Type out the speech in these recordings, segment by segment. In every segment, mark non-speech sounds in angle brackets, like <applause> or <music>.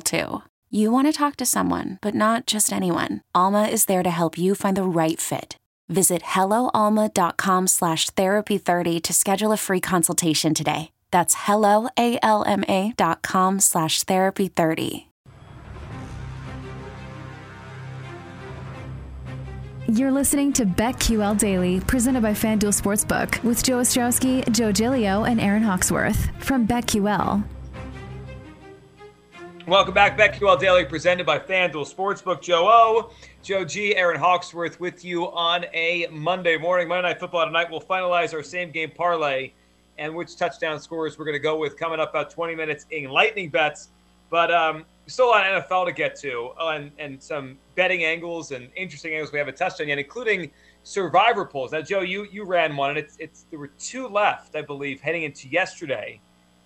too. You want to talk to someone, but not just anyone. Alma is there to help you find the right fit. Visit helloalma.com slash therapy30 to schedule a free consultation today. That's helloalma.com slash therapy30. You're listening to BetQL Daily, presented by FanDuel Sportsbook, with Joe Ostrowski, Joe Gilio, and Aaron Hawksworth from BetQL. Welcome back, BetQL Daily, presented by FanDuel Sportsbook. Joe O, Joe G, Aaron Hawksworth with you on a Monday morning. Monday Night Football tonight. We'll finalize our same game parlay and which touchdown scores we're going to go with coming up about 20 minutes in lightning bets. But um, still a lot of NFL to get to uh, and, and some betting angles and interesting angles we haven't touched on yet, including survivor pools. Now, Joe, you you ran one, and it's it's there were two left, I believe, heading into yesterday.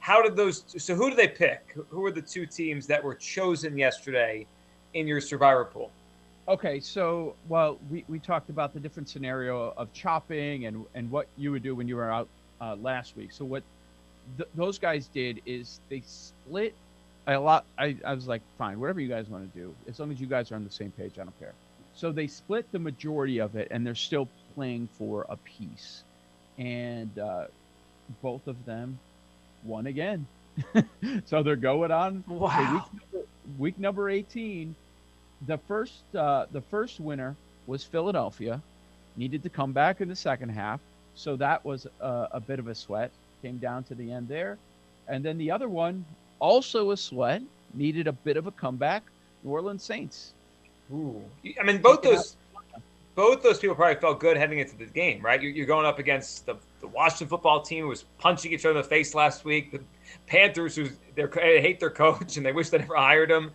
How did those? So, who did they pick? Who were the two teams that were chosen yesterday in your survivor pool? Okay, so well, we, we talked about the different scenario of chopping and and what you would do when you were out uh, last week. So what th- those guys did is they split a lot. I, I was like, fine, whatever you guys want to do, as long as you guys are on the same page, I don't care. So they split the majority of it, and they're still playing for a piece, and uh, both of them won again. <laughs> so they're going on. Wow. Week number, week number 18. The first uh, the first winner was Philadelphia. Needed to come back in the second half, so that was a, a bit of a sweat. Came down to the end there, and then the other one also a sweat. Needed a bit of a comeback. New Orleans Saints. Ooh. I mean, both those both those people probably felt good heading into the game, right? You're, you're going up against the, the Washington football team was punching each other in the face last week. The Panthers who <laughs> they hate their coach and they wish they never hired him.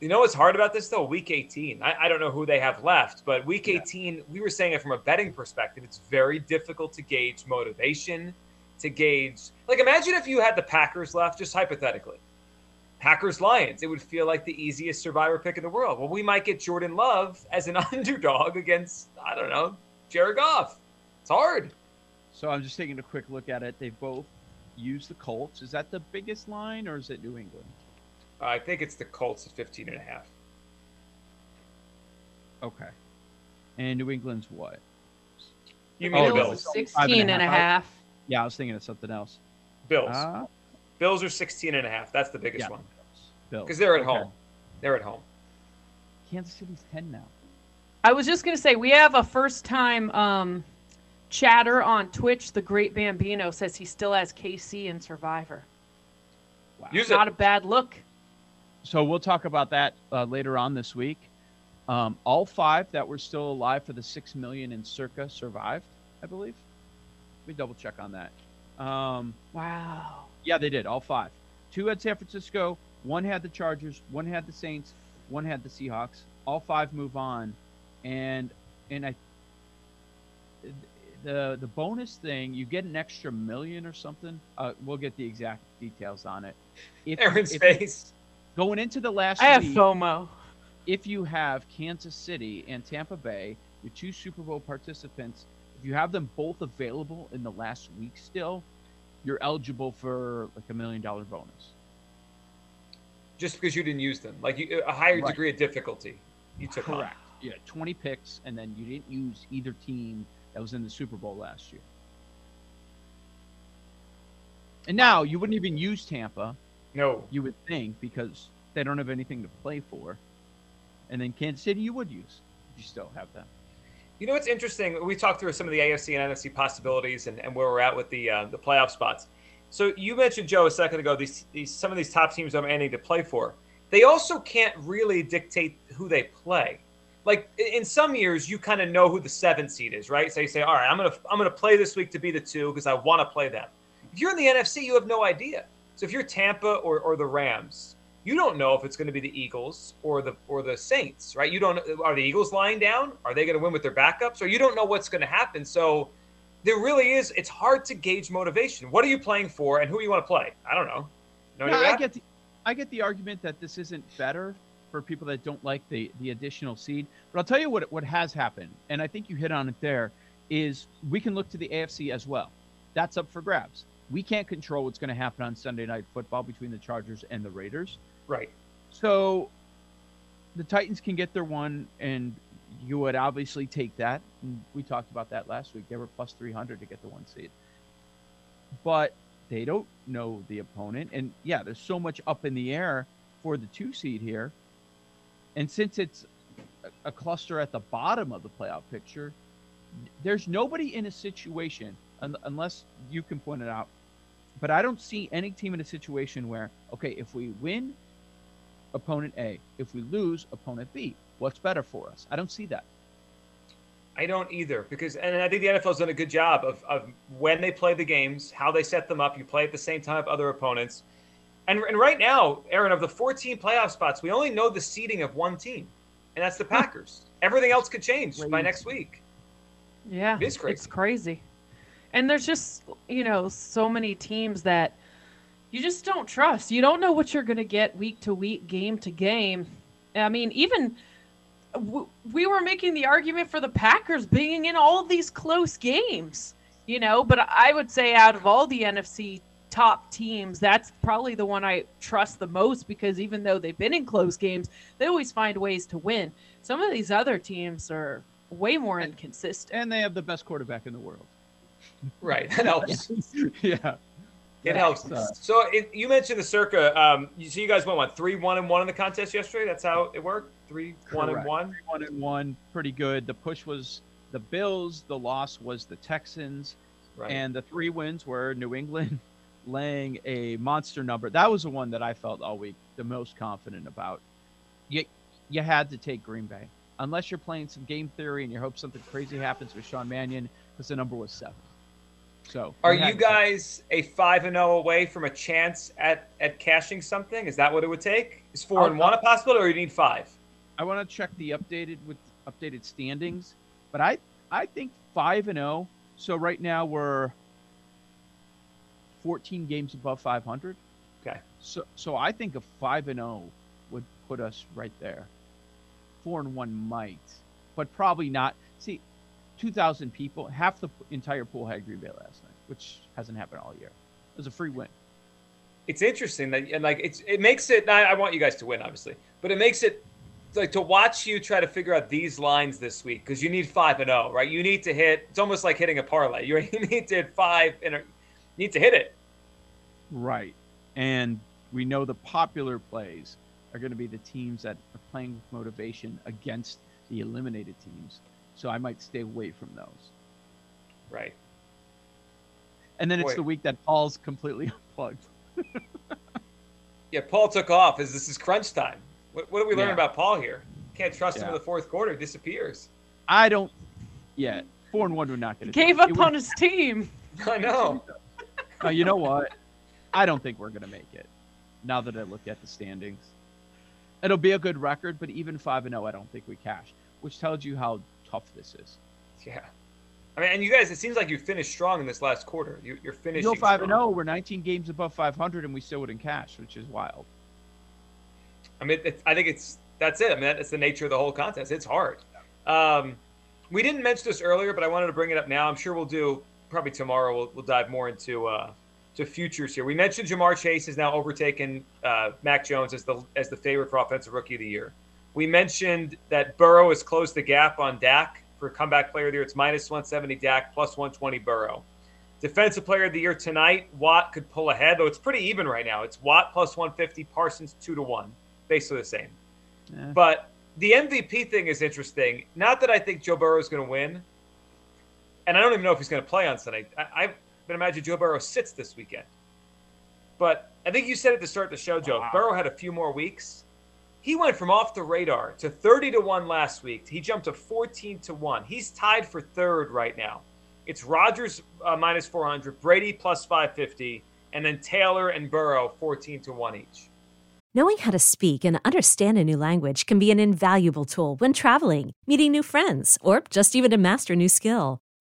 You know what's hard about this though? Week 18. I, I don't know who they have left, but week 18, we were saying it from a betting perspective. It's very difficult to gauge motivation, to gauge. Like, imagine if you had the Packers left, just hypothetically. Packers Lions, it would feel like the easiest survivor pick in the world. Well, we might get Jordan Love as an <laughs> underdog against, I don't know, Jared Goff. It's hard. So I'm just taking a quick look at it. They both use the Colts. Is that the biggest line or is it New England? I think it's the Colts at 15 and a half. Okay. And New England's what? You mean Oh, Bills. Bills? 16 and a half. Yeah, I was thinking of something else. Bills. Uh, Bills are 16 and a half. That's the biggest Yeah. one. Bills. Because they're at Okay. home. They're at home. Kansas City's 10 now. I was just going to say, we have a first time um, chatter on Twitch. The Great Bambino says he still has KC in Survivor. Wow. Use Not it. a bad look. So we'll talk about that uh, later on this week. Um, all five that were still alive for the six million in circa survived, I believe. Let me double check on that. Um, Wow. yeah, they did. All five. Two had San Francisco. One had the Chargers. One had the Saints. One had the Seahawks. All five move on, and and I. The the bonus thing, you get an extra million or something. Uh, we'll get the exact details on it. If, Aaron's if- face. going into the last I have week, FOMO. if you have Kansas City and Tampa Bay, your two Super Bowl participants, if you have them both available in the last week still, you're eligible for like a million dollar bonus. Just because you didn't use them. Like you, a higher Right. degree of difficulty you took on. Correct. Yeah, 20 picks, and then you didn't use either team that was in the Super Bowl last year. And now you wouldn't even use Tampa, No. you would think, because they don't have anything to play for. And then Kansas City, you would use. You still have them. You know what's interesting? We talked through some of the AFC and NFC possibilities and, and where we're at with the uh, the playoff spots. So you mentioned Joe a second ago. These, these some of these top teams are ending to play for. They also can't really dictate who they play. Like in some years, you kind of know who the seven seed is, right? So you say, all right, I'm gonna I'm gonna play this week to be the two because I want to play them. If you're in the NFC, you have no idea. So if you're Tampa or, or the Rams, you don't know if it's going to be the Eagles or the or the Saints, right? You don't are the Eagles lying down? Are they going to win with their backups? Or you don't know what's going to happen. So there really is. It's hard to gauge motivation. What are you playing for, and who you want to play? I don't know. No. I get the, I get the argument that this isn't better for people that don't like the the additional seed. But I'll tell you what what has happened, and I think you hit on it there, is we can look to the AFC as well. That's up for grabs. We can't control what's going to happen on Sunday night football between the Chargers and the Raiders. right. So the Titans can get their one, and you would obviously take that. And we talked about that last week. They were plus 300 to get the one seed. But they don't know the opponent. And yeah, there's so much up in the air for the two seed here. And since it's a- cluster at the bottom of the playoff picture, there's nobody in a situation, un- unless you can point it out, but I don't see any team in a situation where, okay, if we win, opponent A. If we lose, opponent B. What's better for us? I don't see that. I don't either because, and I think the NFL's done a good job of, of when they play the games, how they set them up. You play at the same time of other opponents, and and right now, Aaron, of the 14 playoff spots, we only know the seeding of one team, and that's the Packers. Everything else could change by next week. Yeah, It is crazy. It's crazy. And there's just, you know, so many teams that you just don't trust. You don't know what you're going to get week to week, game to game. I mean, even we were making the argument for the Packers being in all of these close games, you know, but I would say out of all the NFC top teams, that's probably the one I trust the most because even though they've been in close games, they always find ways to win. Some of these other teams are way more inconsistent. And they have the best quarterback in the world. <laughs> Right, that helps. <laughs> yeah. It helps. Uh, So it, you mentioned the circa. Um, you, so you guys went what three one and one in the contest yesterday? That's how it worked. Three one and Correct. one. one and one, pretty good. The push was the Bills. The loss was the Texans. Right. And the three wins were New England laying a monster number. That was the one that I felt all week the most confident about. You, you had to take Green Bay. Unless you're playing some game theory and you hope something crazy happens with Sean Mannion, because the number was seven. So Are you guys a five and zero away from a chance at at cashing something? Is that what it would take? Is 4 I'll- and uh, one a possibility, or do you need five? I want to check the updated with updated standings, but I I think five and zero. So right now we're 14 games above 500. Okay. So so I think a five and zero would put us right there. Four and one might, but probably not. See, 2,000 people, half the entire pool had Green Bay last night, which hasn't happened all year. It was a free win. It's interesting that and like it's it makes it. I I want you guys to win, obviously, but it makes it like to watch you try to figure out these lines this week because you need five and zero, right? You need to hit. It's almost like hitting a parlay. You <laughs> you need to hit five and you need to hit it. Right. And we know the popular plays are going to be the teams that are playing with motivation against the eliminated teams. So I might stay away from those. Right. And then it's the week that Paul's completely <laughs> unplugged. Yeah, Paul took off. As this is crunch time. What, what are we learn Yeah. about Paul here? Can't trust him in the fourth quarter. Disappears. I don't yet. Four and one would not get it. Gave done. up It would- on his team. <laughs> I know. <laughs> Uh, you know what? I don't think we're going to make it. Now that I look at the standings, it'll be a good record, but even five and zero, I don't think we cash, which tells you how tough this is. Yeah. I mean, and you guys, it seems like you finished strong in this last quarter. You, you're You finishing. go five and zero. we're 19 games above 500, and we still wouldn't cash, which is wild. I mean, it, I think it's that's it. I mean, that's the nature of the whole contest. It's hard. Um, we didn't mention this earlier, but I wanted to bring it up now. I'm sure we'll do probably tomorrow. We'll, we'll dive more into uh, to futures here. We mentioned Ja'Marr Chase has now overtaken uh, Mac Jones as the as the favorite for offensive rookie of the year. We mentioned that Burrow has closed the gap on Dak for comeback player of the year. It's minus 170 Dak, plus 120 Burrow. Defensive player of the year tonight, Watt could pull ahead, though it's pretty even right now. It's Watt plus 150, Parsons 2 to 1, basically the same. Yeah. But the MVP thing is interesting. Not that I think Joe Burrow is going to win, and I don't even know if he's going to play on Sunday. I, I would imagine Joe Burrow sits this weekend. But I think you said at the start of the show, Joe, Wow. Burrow had a few more weeks. He went from off the radar to 30 to 1 last week. He jumped to 14 to 1. He's tied for third right now. It's Rodgers uh, minus 400, Brady plus 550, and then Taylor and Burrow 14 to 1 each. Knowing how to speak and understand a new language can be an invaluable tool when traveling, meeting new friends, or just even to master a new skill.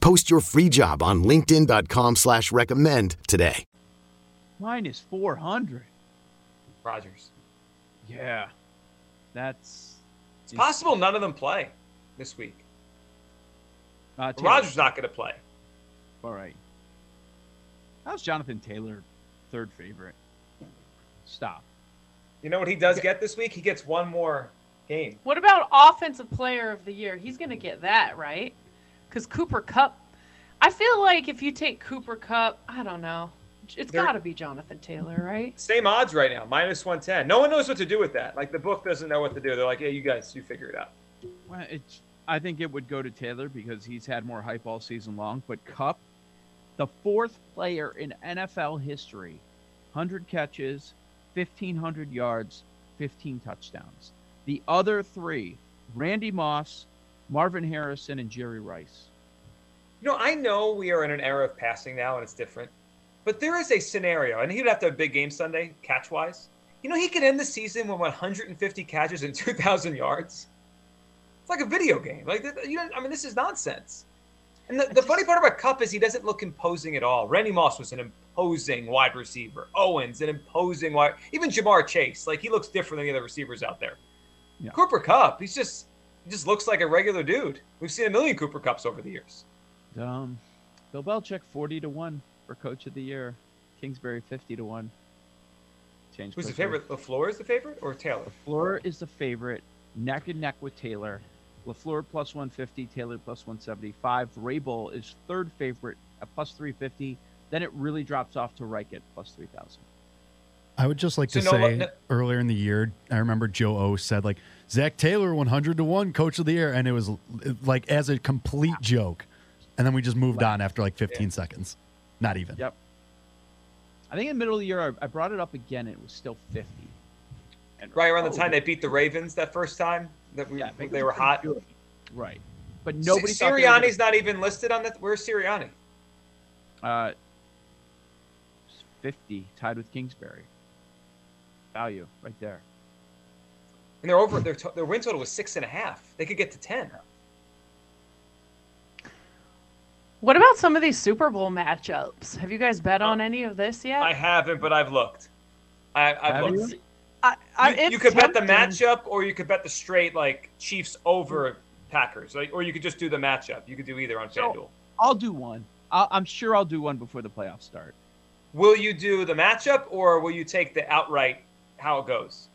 Post your free job on linkedin.com slash recommend today. Minus 400. Rodgers. Yeah. That's. It's possible none of them play this week. Uh, Taylor. Rodgers not going to play. All right. How's Jonathan Taylor third favorite? Stop. You know what he does get this week? He gets one more game. What about offensive player of the year? He's going to get that, right? Because Cooper Kupp. I feel like if you take Cooper Kupp, I don't know. It's They're- got to be Jonathan Taylor, right? Same odds right now, minus 110. No one knows what to do with that. Like the book doesn't know what to do. They're like, yeah, you guys, you figure it out. Well, it's. I think it would go to Taylor because he's had more hype all season long. But Kupp, the fourth player in NFL history, 100 catches, 1,500 yards, 15 touchdowns. The other three, Randy Moss, Marvin Harrison, and Jerry Rice. You know, I know we are in an era of passing now and it's different, but there is a scenario, and he'd have to have a big game Sunday, catch wise. You know, he could end the season with 150 catches and <laughs> 2,000 yards. It's like a video game. Like, you know, I mean, this is nonsense. And the, the funny part about Kupp is he doesn't look imposing at all. Randy Moss was an imposing wide receiver. Owens, an imposing wide. Even Ja'Marr Chase, like he looks different than the other receivers out there. Yeah. Cooper Kupp, he's just he just looks like a regular dude. We've seen a million Cooper Kupps over the years. Um, Bill Belichick, 40 to 1 for Coach of the Year. Kingsbury, 50 to 1. Change Who's the favorite? LaFleur is the favorite or Taylor? LaFleur is the favorite, neck and neck with Taylor. LaFleur plus 150, Taylor plus 175. Vrabel is third favorite at plus 350. Then it really drops off to Reich at plus 3,000. I would just like So to no- say no- earlier in the year, I remember Joe O said like Zac Taylor 100 to 1 coach of the year and it was like as a complete joke. And then we just moved on after like 15 seconds. Not even. Yep. I think in the middle of the year, I, I brought it up again. It was still 50. And Right around the oh, time they beat the Ravens that first time that we, yeah, they were hot. good. Right. But nobody. Si- thought gonna- Sirianni's not even listed on that. Where's Sirianni? Uh, 50, tied with Kingsbury. Value right there. And they're over. Their to- their win total was six and a half. They could get to ten. What about some of these Super Bowl matchups? Have you guys bet on oh. any of this yet? I haven't, but I've looked. I, I've Have looked. you? I, I, You, you could bet the matchup, or you could bet the straight like Chiefs over Packers, like, or you could just do the matchup. You could do either on So- FanDuel. I'll do one. I'll, I'm sure I'll do one before the playoffs start. Will you do the matchup, or will you take the outright how it goes?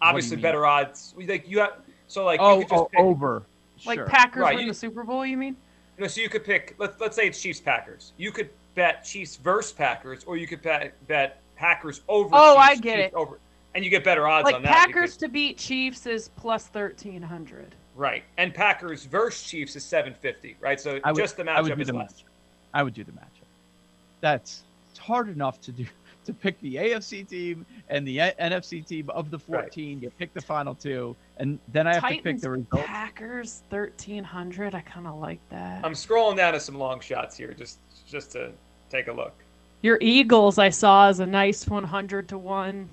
Do you Obviously, better odds. Like you have, so like you oh, could just oh pick- over. Like sure. Packers Right, win you- the Super Bowl, you mean? You know, so you could pick. Let's let's say it's Chiefs Packers. You could bet Chiefs versus Packers, or you could bet bet Packers over. Oh, Chiefs, I get Chiefs it. Over, and you get better odds like on that. Packers because- to beat Chiefs is plus thirteen hundred. right, and Packers versus Chiefs is seven fifty. Right, so I would, just the I would matchup do is the less. matchup. I would do the matchup. That's it's hard enough to do to pick the AFC team and the NFC team of the Right. 14. You pick the final two, and then I have to pick the result. Packers thirteen hundred. I kind of like that. I'm scrolling down to some long shots here, just just to take a look. Your Eagles, I saw, is a nice one hundred to one.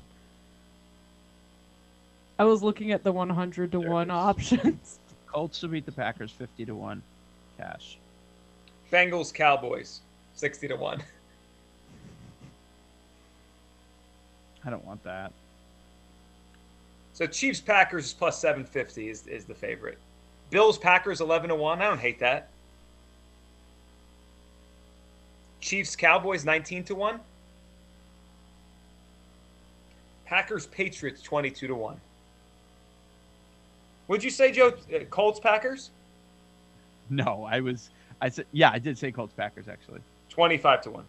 I was looking at the one hundred to There one is. options. <laughs> Colts to beat the Packers 50 to 1 cash. Bengals Cowboys, sixty to one. I don't want that. So Chiefs Packers is plus seven fifty is is the favorite. Bills Packers eleven to one. I don't hate that. Chiefs Cowboys nineteen to one. Packers Patriots twenty two to one. Would you say Joe uh, Colts Packers No, I was I said yeah, I did say Colts Packers actually. twenty five to one.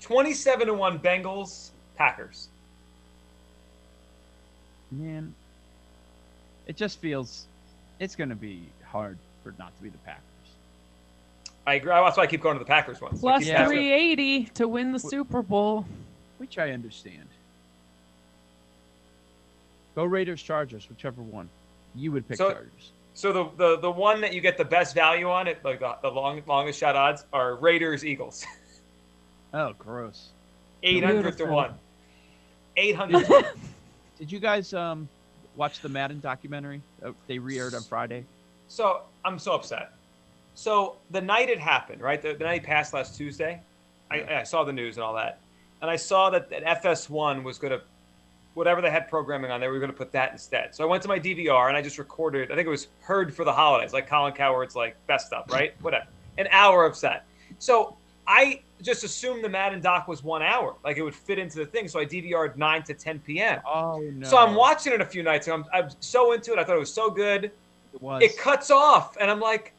Twenty seven to one Bengals Packers. Man, it just feels it's going to be hard for not to be the Packers. I agree. That's why I keep going to the Packers ones. Plus Keep matching. three eighty to win the Super Bowl. Which I understand. Go Raiders Chargers, whichever one. You would pick So- Chargers. So the, the the one that you get the best value on it, like the, the long longest shot odds, are Raiders Eagles, <laughs> Oh, gross. eight hundred to Beautiful. one. Eight hundred. to one. <laughs> Did you guys um watch the Madden documentary? Uh, they re-aired on Friday. So I'm so upset. So the night it happened, right? The, the night passed last Tuesday. I, I saw the news and all that, and I saw that, that FS1 was going to, whatever they had programming on, they were going to put that instead. So I went to my DVR and I just recorded. I think it was heard for the holidays, like Colin Cowherd's like best stuff, right? Whatever. An hour of set. So I just assumed the Madden doc was one hour, like it would fit into the thing. So I DVR'd nine to 10 p.m. Oh no. So I'm watching it a few nights, and I'm, I'm so into it. I thought it was so good It was. it cuts off and i'm like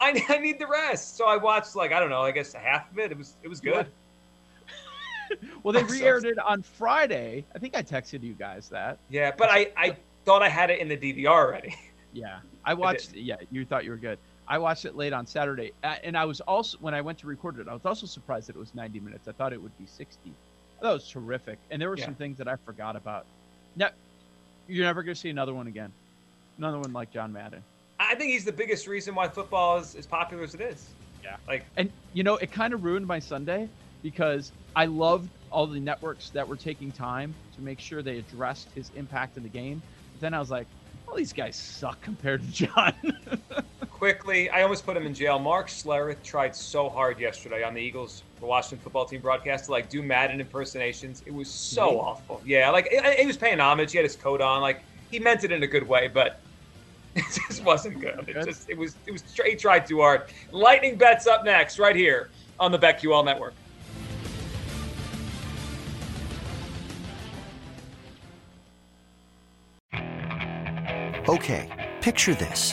I, <laughs> I need the rest so i watched like i don't know i guess half of it it was it was good <laughs> well, they re-aired it on Friday. I think I texted you guys that. yeah but i i thought i had it in the dvr already Yeah, I <laughs> watched. Yeah, you thought you were good. I watched it late on Saturday, uh, and I was also when I went to record it, I was also surprised that it was 90 minutes. I thought it would be 60. That was terrific, and there were Yeah. some things that I forgot about. Now, you're never going to see another one again. Another one like John Madden. i think he's the biggest reason why football is as popular as it is Yeah. like And you know, it kind of ruined my Sunday because I loved all the networks that were taking time to make sure they addressed his impact in the game. But then I was like, all these guys suck compared to John. <laughs> quickly i almost put him in jail. Mark schlereth tried so hard yesterday on the eagles the washington football team broadcast to like do madden impersonations. It was so Really? awful. Yeah like he was paying homage. He had his coat on. Like he meant it in a good way but <laughs> it just wasn't good. It just it was it was he tried too hard. Lightning bets up next right here on the betql network. Okay, picture this.